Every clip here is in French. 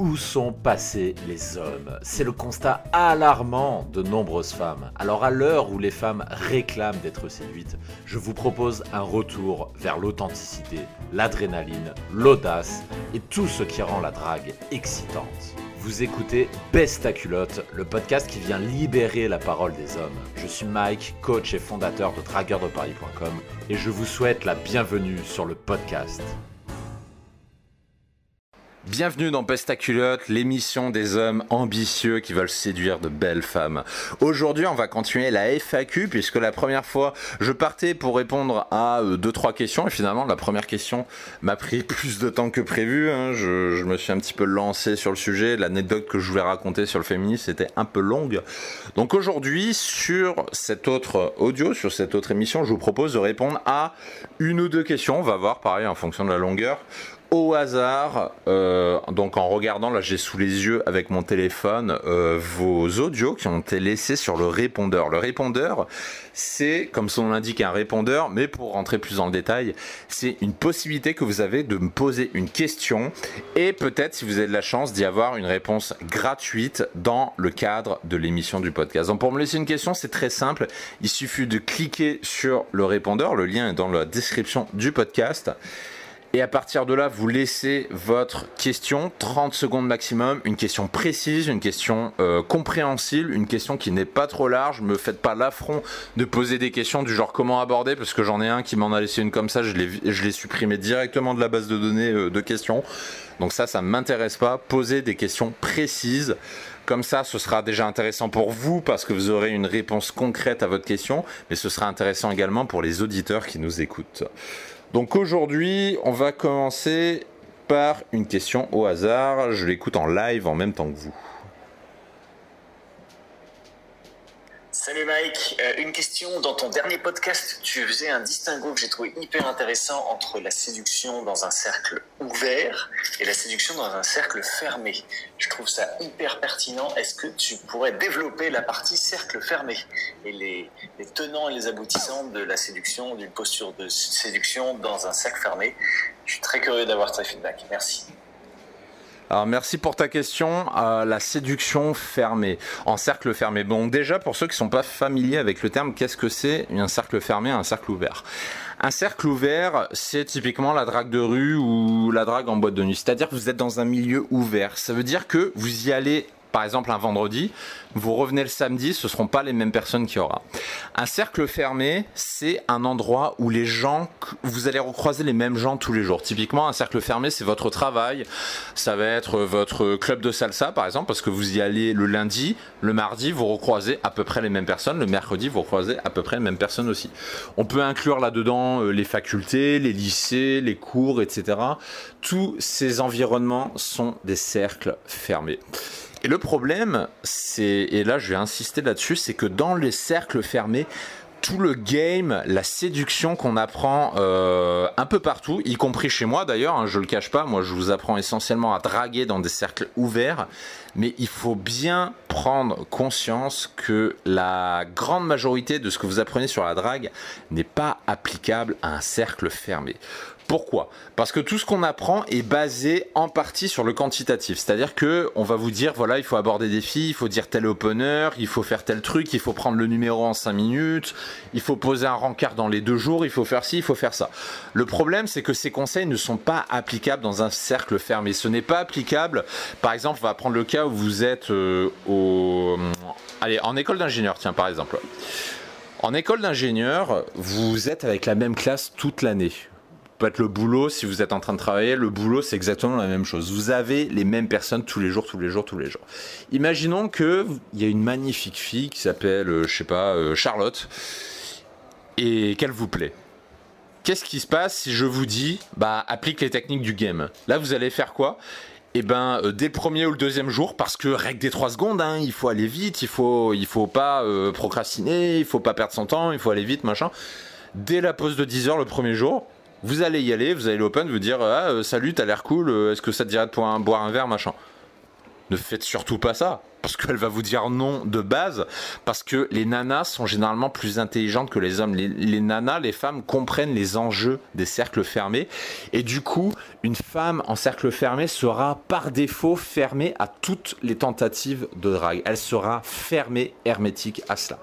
Où sont passés les hommes? C'est le constat alarmant de nombreuses femmes. Alors à l'heure où les femmes réclament d'être séduites, je vous propose un retour vers l'authenticité, l'adrénaline, l'audace et tout ce qui rend la drague excitante. Vous écoutez Besta ta culotte, le podcast qui vient libérer la parole des hommes. Je suis Mike, coach et fondateur de dragueurdeparis.com et je vous souhaite la bienvenue sur le podcast. Bienvenue dans Pesta Culotte, l'émission des hommes ambitieux qui veulent séduire de belles femmes. Aujourd'hui, on va continuer la FAQ puisque la première fois, je partais pour répondre à euh, deux trois questions et finalement, la première question m'a pris plus de temps que prévu. Hein. Je, me suis un petit peu lancé sur le sujet. L'anecdote que je voulais raconter sur le féminisme était un peu longue. Donc aujourd'hui, sur cette autre audio, sur cette autre émission, je vous propose de répondre à une ou deux questions. On va voir, pareil, en fonction de la longueur au hasard, euh, donc en regardant, là j'ai sous les yeux avec mon téléphone euh, vos audios qui ont été laissés sur le répondeur. Le répondeur, c'est comme son nom l'indique un répondeur, mais pour rentrer plus dans le détail, c'est une possibilité que vous avez de me poser une question et peut-être si vous avez de la chance d'y avoir une réponse gratuite dans le cadre de l'émission du podcast. Donc pour me laisser une question, c'est très simple, il suffit de cliquer sur le répondeur, le lien est dans la description du podcast. Et à partir de là, vous laissez votre question, 30 secondes maximum, une question précise, une question euh, compréhensible, une question qui n'est pas trop large. Me faites pas l'affront de poser des questions du genre comment aborder, parce que j'en ai un qui m'en a laissé une comme ça, je l'ai supprimé directement de la base de données euh, de questions. Donc ça, ça ne m'intéresse pas. Posez des questions précises. Comme ça, ce sera déjà intéressant pour vous parce que vous aurez une réponse concrète à votre question, mais ce sera intéressant également pour les auditeurs qui nous écoutent. Donc aujourd'hui, on va commencer par une question au hasard. Je l'écoute en live en même temps que vous. Salut Mike, euh, une question. Dans ton dernier podcast, tu faisais un distinguo que j'ai trouvé hyper intéressant entre la séduction dans un cercle ouvert et la séduction dans un cercle fermé. Je trouve ça hyper pertinent. Est-ce que tu pourrais développer la partie cercle fermé et les, tenants et les aboutissants de la séduction, d'une posture de séduction dans un cercle fermé? Je suis très curieux d'avoir tes feedback. Merci. Alors merci pour ta question. Euh, la séduction fermée, en cercle fermé. Bon, déjà pour ceux qui sont pas familiers avec le terme, qu'est-ce que c'est un cercle fermé, un cercle ouvert? Un cercle ouvert, c'est typiquement la drague de rue ou la drague en boîte de nuit. C'est-à-dire que vous êtes dans un milieu ouvert. Ça veut dire que vous y allez par exemple un vendredi, vous revenez le samedi, ce ne seront pas les mêmes personnes qui aura. Un cercle fermé, c'est un endroit où les gens, vous allez recroiser les mêmes gens tous les jours. Typiquement, un cercle fermé, c'est votre travail, ça va être votre club de salsa par exemple, parce que vous y allez le lundi, le mardi, vous recroisez à peu près les mêmes personnes, le mercredi, vous recroisez à peu près les mêmes personnes aussi. On peut inclure là-dedans euh, les facultés, les lycées, les cours, etc. Tous ces environnements sont des cercles fermés. Et le problème, c'est, et là je vais insister là-dessus, c'est que dans les cercles fermés, tout le game, la séduction qu'on apprend euh, un peu partout, y compris chez moi d'ailleurs, hein, je le cache pas, moi je vous apprends essentiellement à draguer dans des cercles ouverts, mais il faut bien prendre conscience que la grande majorité de ce que vous apprenez sur la drague n'est pas applicable à un cercle fermé. Pourquoi? Parce que tout ce qu'on apprend est basé en partie sur le quantitatif. C'est-à-dire que on va vous dire voilà, il faut aborder des filles, il faut dire tel opener, il faut faire tel truc, il faut prendre le numéro en 5 minutes, il faut poser un rencard dans les deux jours, il faut faire ci, il faut faire ça. Le problème, c'est que ces conseils ne sont pas applicables dans un cercle fermé. Ce n'est pas applicable. Par exemple, on va prendre le cas où vous êtes euh, au, allez, en école d'ingénieur, tiens, par exemple. En école d'ingénieur, vous êtes avec la même classe toute l'année peut être le boulot, si vous êtes en train de travailler, le boulot c'est exactement la même chose. Vous avez les mêmes personnes tous les jours, tous les jours, tous les jours. Imaginons qu'il y a une magnifique fille qui s'appelle, euh, je sais pas, euh, Charlotte, et qu'elle vous plaît. Qu'est-ce qui se passe si je vous dis, bah, applique les techniques du game? Là, vous allez faire quoi? Eh ben, euh, dès le premier ou le deuxième jour, parce que règle des 3 secondes, hein, il faut aller vite, il faut, il faut pas procrastiner, il faut pas perdre son temps, il faut aller vite, machin. Dès la pause de 10 heures le premier jour, vous allez y aller, vous allez l'open, vous dire ah, euh, salut, t'as l'air cool, euh, est-ce que ça te dirait de boire un verre, machin? Ne faites surtout pas ça. Parce qu'elle va vous dire non de base, parce que les nanas sont généralement plus intelligentes que les hommes. Les, nanas, les femmes comprennent les enjeux des cercles fermés, et du coup, une femme en cercle fermé sera par défaut fermée à toutes les tentatives de drague. Elle sera fermée, hermétique à cela.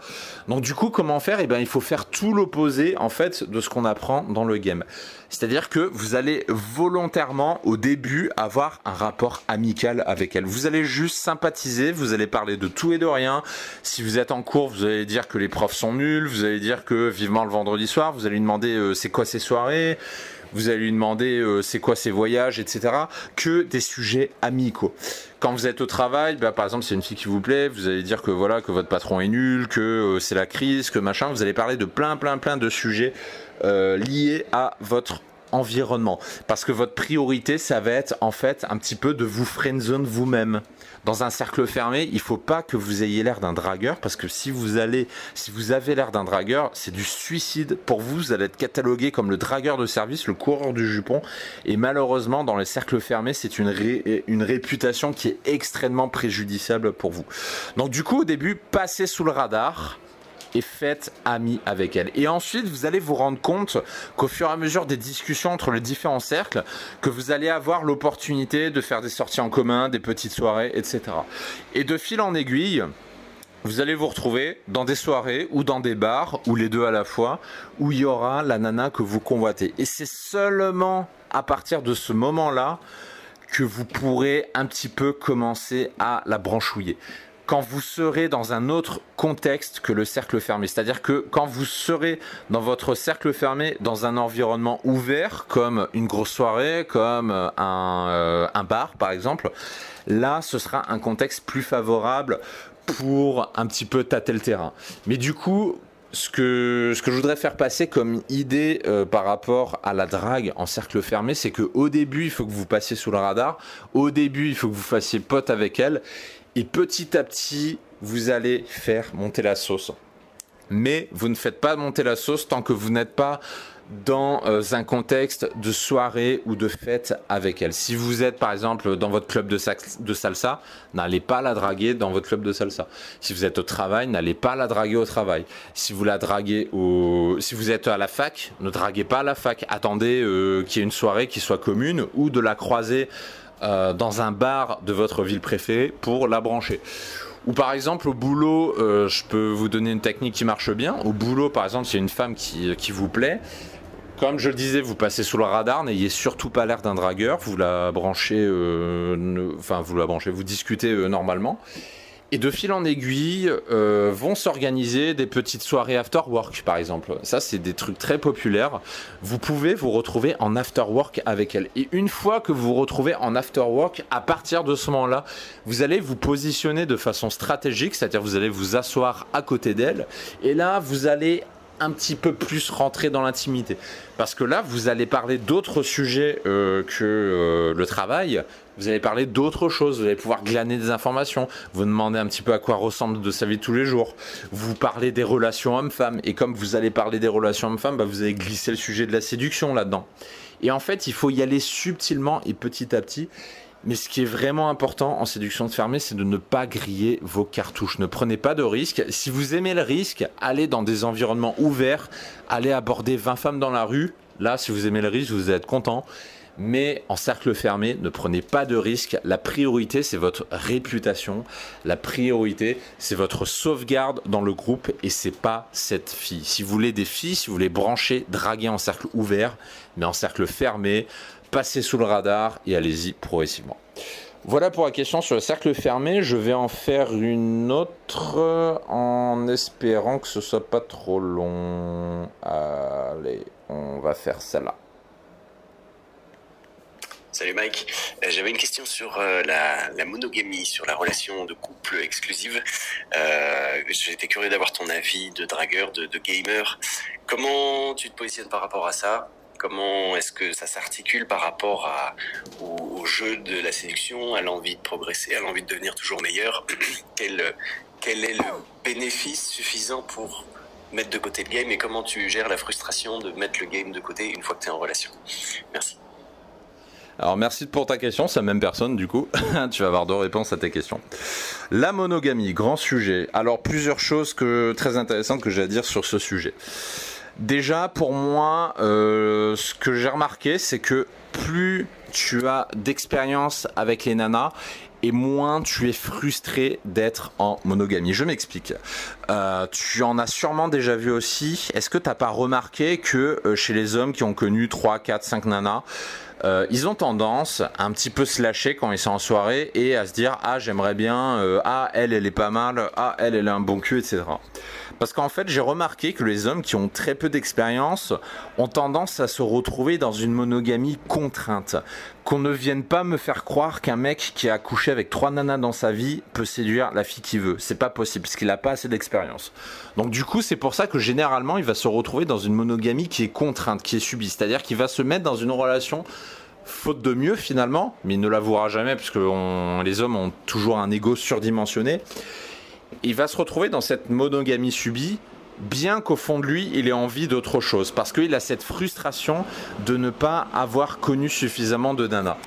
Donc du coup, comment faire? Eh bien, il faut faire tout l'opposé en fait de ce qu'on apprend dans le game. C'est-à-dire que vous allez volontairement au début avoir un rapport amical avec elle. Vous allez juste sympathiser, allez parler de tout et de rien. Si vous êtes en cours, vous allez dire que les profs sont nuls, vous allez dire que vivement le vendredi soir, vous allez lui demander euh, c'est quoi ces soirées, vous allez lui demander euh, c'est quoi ses voyages, etc. Que des sujets amicaux. Quand vous êtes au travail, bah, par exemple, c'est une fille qui vous plaît, vous allez dire que voilà que votre patron est nul, que euh, c'est la crise, que machin. Vous allez parler de plein, plein, plein de sujets euh, lié à votre environnement. Parce que votre priorité, ça va être en fait un petit peu de vous friendzone vous-même. Dans un cercle fermé, il faut pas que vous ayez l'air d'un dragueur parce que si vous allez, si vous avez l'air d'un dragueur, c'est du suicide pour vous. Vous allez être catalogué comme le dragueur de service, le coureur du jupon. Et malheureusement, dans les cercles fermés, c'est une, une réputation qui est extrêmement préjudiciable pour vous. Donc du coup, au début, passez sous le radar et faites ami avec elle. Et ensuite, vous allez vous rendre compte qu'au fur et à mesure des discussions entre les différents cercles, que vous allez avoir l'opportunité de faire des sorties en commun, des petites soirées, etc. Et de fil en aiguille, vous allez vous retrouver dans des soirées ou dans des bars, ou les deux à la fois, où il y aura la nana que vous convoitez. Et c'est seulement à partir de ce moment-là que vous pourrez un petit peu commencer à la branchouiller quand vous serez dans un autre contexte que le cercle fermé. C'est-à-dire que quand vous serez dans votre cercle fermé, dans un environnement ouvert, comme une grosse soirée, comme euh, un, bar par exemple, là ce sera un contexte plus favorable pour un petit peu tâter le terrain. Mais du coup, ce que, ce que je voudrais faire passer comme idée euh, par rapport à la drague en cercle fermé, c'est qu'au début, il faut que vous passiez sous le radar. Au début, il faut que vous fassiez pote avec elle. Et petit à petit, vous allez faire monter la sauce. Mais vous ne faites pas monter la sauce tant que vous n'êtes pas dans euh, un contexte de soirée ou de fête avec elle. Si vous êtes par exemple dans votre club de, salsa, n'allez pas la draguer dans votre club de salsa. Si vous êtes au travail, n'allez pas la draguer au travail. Si vous la draguez si vous êtes à la fac, ne draguez pas à la fac. Attendez euh, qu'il y ait une soirée qui soit commune ou de la croiser euh, dans un bar de votre ville préférée pour la brancher. Ou par exemple au boulot, euh, je peux vous donner une technique qui marche bien. Au boulot, par exemple, s'il y a une femme qui, vous plaît, comme je le disais, vous passez sous le radar, n'ayez surtout pas l'air d'un dragueur, vous la branchez, euh, enfin vous la branchez, vous discutez normalement. Et de fil en aiguille, euh, vont s'organiser des petites soirées after work, par exemple. Ça, c'est des trucs très populaires. Vous pouvez vous retrouver en after work avec elle. Et une fois que vous vous retrouvez en after work, à partir de ce moment-là, vous allez vous positionner de façon stratégique, c'est-à-dire vous allez vous asseoir à côté d'elle. Et là, vous allez un petit peu plus rentrer dans l'intimité. Parce que là, vous allez parler d'autres sujets euh, que euh, le travail. Vous allez parler d'autres choses. Vous allez pouvoir glaner des informations. Vous demandez un petit peu à quoi ressemble de sa vie tous les jours. Vous parlez des relations hommes-femmes. Et comme vous allez parler des relations hommes-femmes, bah, vous allez glisser le sujet de la séduction là-dedans. Et en fait, il faut y aller subtilement et petit à petit. Mais ce qui est vraiment important en séduction de fermé, c'est de ne pas griller vos cartouches. Ne prenez pas de risques. Si vous aimez le risque, allez dans des environnements ouverts, allez aborder 20 femmes dans la rue. Là, si vous aimez le risque, vous êtes content. Mais en cercle fermé, ne prenez pas de risques. La priorité, c'est votre réputation. La priorité, c'est votre sauvegarde dans le groupe et c'est pas cette fille. Si vous voulez des filles, si vous voulez brancher, draguer en cercle ouvert, mais en cercle fermé, passez sous le radar et allez-y progressivement. Voilà pour la question sur le cercle fermé. Je vais en faire une autre en espérant que ce soit pas trop long. Allez, on va faire celle-là. Salut Mike, euh, j'avais une question sur euh, la, monogamie, sur la relation de couple exclusive. Euh, J'étais curieux d'avoir ton avis de dragueur, de, gamer. Comment tu te positionnes par rapport à ça? Comment est-ce que ça s'articule par rapport au, jeu de la séduction, à l'envie de progresser, à l'envie de devenir toujours meilleur? Quel, quel est le bénéfice suffisant pour mettre de côté le game et comment tu gères la frustration de mettre le game de côté une fois que tu es en relation? Merci. Alors merci pour ta question, c'est la même personne du coup. tu vas avoir deux réponses à tes questions. La monogamie, grand sujet. Alors plusieurs choses que, très intéressantes que j'ai à dire sur ce sujet. Déjà, pour moi, euh, ce que j'ai remarqué, c'est que plus tu as d'expérience avec les nanas et moins tu es frustré d'être en monogamie. Je m'explique. Euh, tu en as sûrement déjà vu aussi. Est-ce que tu n'as pas remarqué que euh, chez les hommes qui ont connu 3, 4, 5 nanas, euh, ils ont tendance à un petit peu se lâcher quand ils sont en soirée et à se dire ah j'aimerais bien ah elle elle est pas mal ah elle elle a un bon cul etc parce qu'en fait, j'ai remarqué que les hommes qui ont très peu d'expérience ont tendance à se retrouver dans une monogamie contrainte. Qu'on ne vienne pas me faire croire qu'un mec qui a couché avec trois nanas dans sa vie peut séduire la fille qu'il veut. C'est pas possible parce qu'il n'a pas assez d'expérience. Donc du coup, c'est pour ça que généralement, il va se retrouver dans une monogamie qui est contrainte, qui est subie. C'est-à-dire qu'il va se mettre dans une relation faute de mieux finalement, mais il ne l'avouera jamais puisque les hommes ont toujours un ego surdimensionné il va se retrouver dans cette monogamie subie, bien qu'au fond de lui, il ait envie d'autre chose, parce qu'il a cette frustration de ne pas avoir connu suffisamment de nana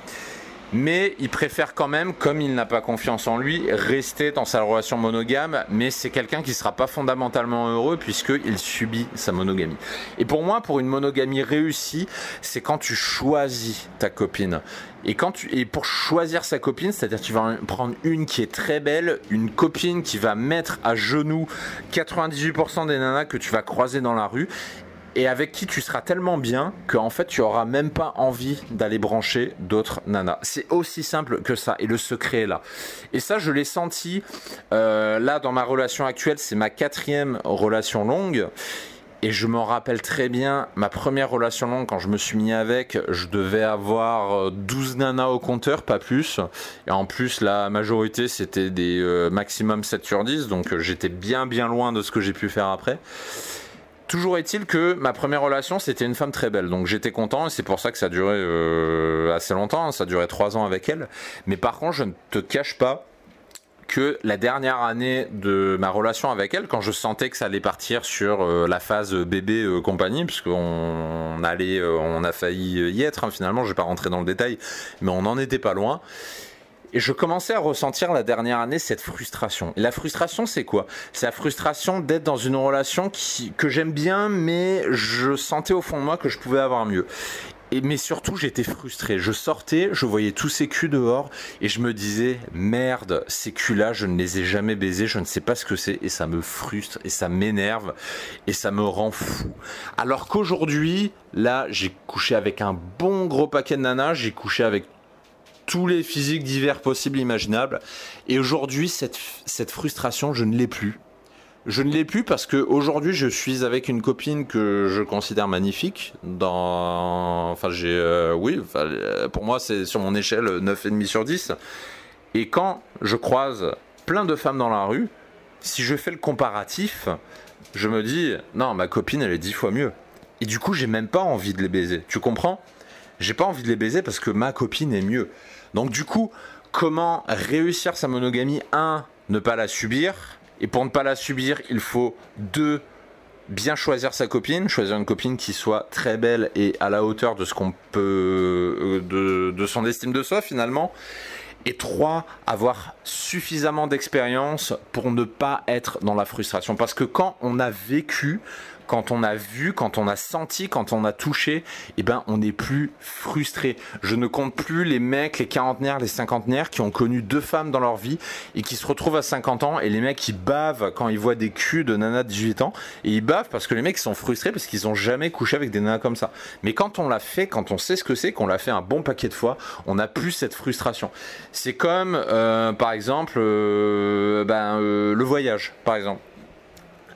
mais il préfère quand même, comme il n'a pas confiance en lui, rester dans sa relation monogame, mais c'est quelqu'un qui ne sera pas fondamentalement heureux puisqu'il subit sa monogamie. Et pour moi, pour une monogamie réussie, c'est quand tu choisis ta copine. Et, quand tu, et pour choisir sa copine, c'est-à-dire tu vas prendre une qui est très belle, une copine qui va mettre à genoux 98% des nanas que tu vas croiser dans la rue, et avec qui tu seras tellement bien qu'en fait tu auras même pas envie d'aller brancher d'autres nanas. C'est aussi simple que ça et le secret est là. Et ça je l'ai senti euh, là dans ma relation actuelle, c'est ma quatrième relation longue. Et je m'en rappelle très bien, ma première relation longue, quand je me suis mis avec, je devais avoir 12 euh, nanas au compteur, pas plus. Et en plus, la majorité, c'était des euh, maximum 7 sur 10, donc j'étais bien bien loin de ce que j'ai pu faire après. Toujours est-il que ma première relation, c'était une femme très belle. Donc j'étais content et c'est pour ça que ça duré euh, assez longtemps. Ça a duré trois ans avec elle. Mais par contre, je ne te cache pas que la dernière année de ma relation avec elle, quand je sentais que ça allait partir sur euh, la phase bébé euh, compagnie, puisqu'on allait, on a failli y être, hein, finalement, je vais pas rentrer dans le détail, mais on n'en était pas loin. Et je commençais à ressentir la dernière année cette frustration. Et la frustration, c'est quoi? C'est la frustration d'être dans une relation que j'aime bien, mais je sentais au fond de moi que je pouvais avoir mieux. Et, mais surtout, j'étais frustré. Je sortais, je voyais tous ces culs dehors et je me disais, merde, ces culs-là, je ne les ai jamais baisés, je ne sais pas ce que c'est et ça me frustre et ça m'énerve et ça me rend fou. Alors qu'aujourd'hui, là, j'ai couché avec un bon gros paquet de nanas, j'ai couché avec tous les physiques divers possibles imaginables. Et aujourd'hui, cette, cette frustration, je ne l'ai plus. Je ne l'ai plus parce que aujourd'hui je suis avec une copine que je considère magnifique. Dans, enfin j'ai, euh, oui, pour moi c'est sur mon échelle 9,5 sur 10. Et quand je croise plein de femmes dans la rue, si je fais le comparatif, je me dis non ma copine elle est dix fois mieux. Et du coup j'ai même pas envie de les baiser. Tu comprends? J'ai pas envie de les baiser parce que ma copine est mieux. Donc du coup, comment réussir sa monogamie? 1. Ne pas la subir. Et pour ne pas la subir, il faut 2. Bien choisir sa copine, choisir une copine qui soit très belle et à la hauteur de ce qu'on peut, euh, de, son estime de soi finalement. Et 3. Avoir suffisamment d'expérience pour ne pas être dans la frustration. Parce que quand on a vécu, quand on a vu, quand on a senti, quand on a touché, eh ben on n'est plus frustré. Je ne compte plus les mecs, les quarantenaires, les cinquantenaires qui ont connu deux femmes dans leur vie et qui se retrouvent à 50 ans et les mecs qui bavent quand ils voient des culs de nanas de 18 ans et ils bavent parce que les mecs sont frustrés parce qu'ils ont jamais couché avec des nanas comme ça. Mais quand on l'a fait, quand on sait ce que c'est, qu'on l'a fait un bon paquet de fois, on n'a plus cette frustration. C'est comme euh, par exemple euh, ben, euh, le voyage, par exemple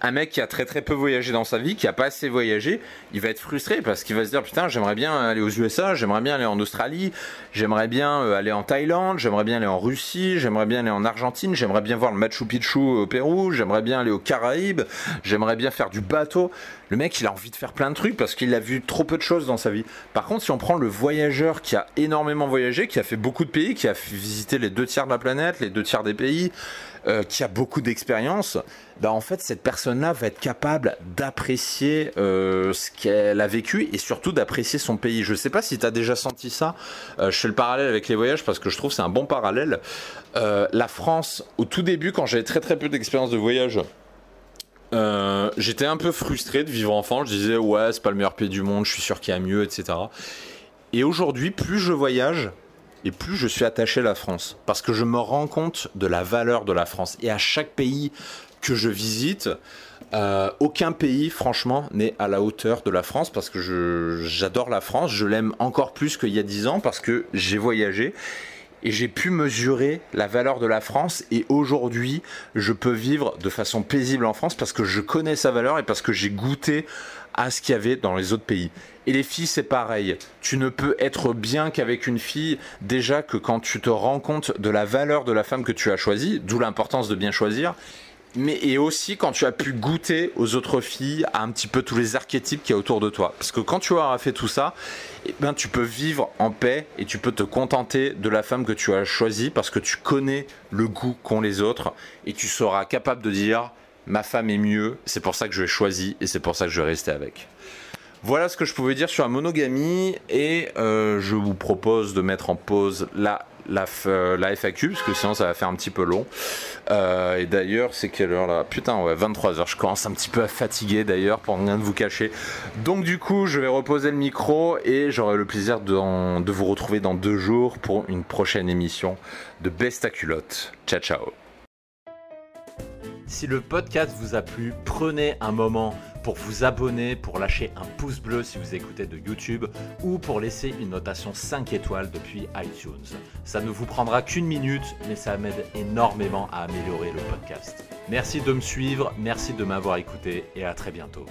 un mec qui a très très peu voyagé dans sa vie, qui a pas assez voyagé, il va être frustré parce qu'il va se dire putain j'aimerais bien aller aux USA, j'aimerais bien aller en Australie, j'aimerais bien euh, aller en Thaïlande, j'aimerais bien aller en Russie, j'aimerais bien aller en Argentine, j'aimerais bien voir le Machu Picchu au Pérou, j'aimerais bien aller aux Caraïbes, j'aimerais bien faire du bateau. Le mec, il a envie de faire plein de trucs parce qu'il a vu trop peu de choses dans sa vie. Par contre, si on prend le voyageur qui a énormément voyagé, qui a fait beaucoup de pays, qui a visité les deux tiers de la planète, les deux tiers des pays, euh, qui a beaucoup d'expérience, bah en fait, cette personne-là va être capable d'apprécier euh, ce qu'elle a vécu et surtout d'apprécier son pays. Je ne sais pas si tu as déjà senti ça. Euh, je fais le parallèle avec les voyages parce que je trouve c'est un bon parallèle. la France, au tout début, quand j'avais très très peu d'expérience de voyage, euh, j'étais un peu frustré de vivre en France. Je disais, ouais, c'est pas le meilleur pays du monde, je suis sûr qu'il y a mieux, etc. Et aujourd'hui, plus je voyage, et plus je suis attaché à la France. Parce que je me rends compte de la valeur de la France. Et à chaque pays que je visite, euh, aucun pays, franchement, n'est à la hauteur de la France parce que j'adore la France. Je l'aime encore plus qu'il y a dix ans parce que j'ai voyagé et j'ai pu mesurer la valeur de la France et aujourd'hui je peux vivre de façon paisible en France parce que je connais sa valeur et parce que j'ai goûté à ce qu'il y avait dans les autres pays. Et les filles, c'est pareil. Tu ne peux être bien qu'avec une fille déjà que quand tu te rends compte de la valeur de la femme que tu as choisie, d'où l'importance de bien choisir, mais et aussi quand tu as pu goûter aux autres filles, à un petit peu tous les archétypes qu'il y a autour de toi. Parce que quand tu auras fait tout ça, eh ben, tu peux vivre en paix et tu peux te contenter de la femme que tu as choisie parce que tu connais le goût qu'ont les autres et tu seras capable de dire ma femme est mieux, c'est pour ça que je l'ai choisie et c'est pour ça que je vais rester avec. Voilà ce que je pouvais dire sur la monogamie et euh, je vous propose de mettre en pause la la, FAQ, parce que sinon ça va faire un petit peu long. Euh, et d'ailleurs, c'est quelle heure là? Putain, ouais, 23h. Je commence un petit peu à fatiguer d'ailleurs, pour rien de vous cacher. Donc, du coup, je vais reposer le micro et j'aurai le plaisir de, de vous retrouver dans deux jours pour une prochaine émission de Besta Culotte. Ciao, ciao. Si le podcast vous a plu, prenez un moment pour vous abonner, pour lâcher un pouce bleu si vous écoutez de YouTube ou pour laisser une notation 5 étoiles depuis iTunes. Ça ne vous prendra qu'une minute, mais ça m'aide énormément à améliorer le podcast. Merci de me suivre, merci de m'avoir écouté et à très bientôt.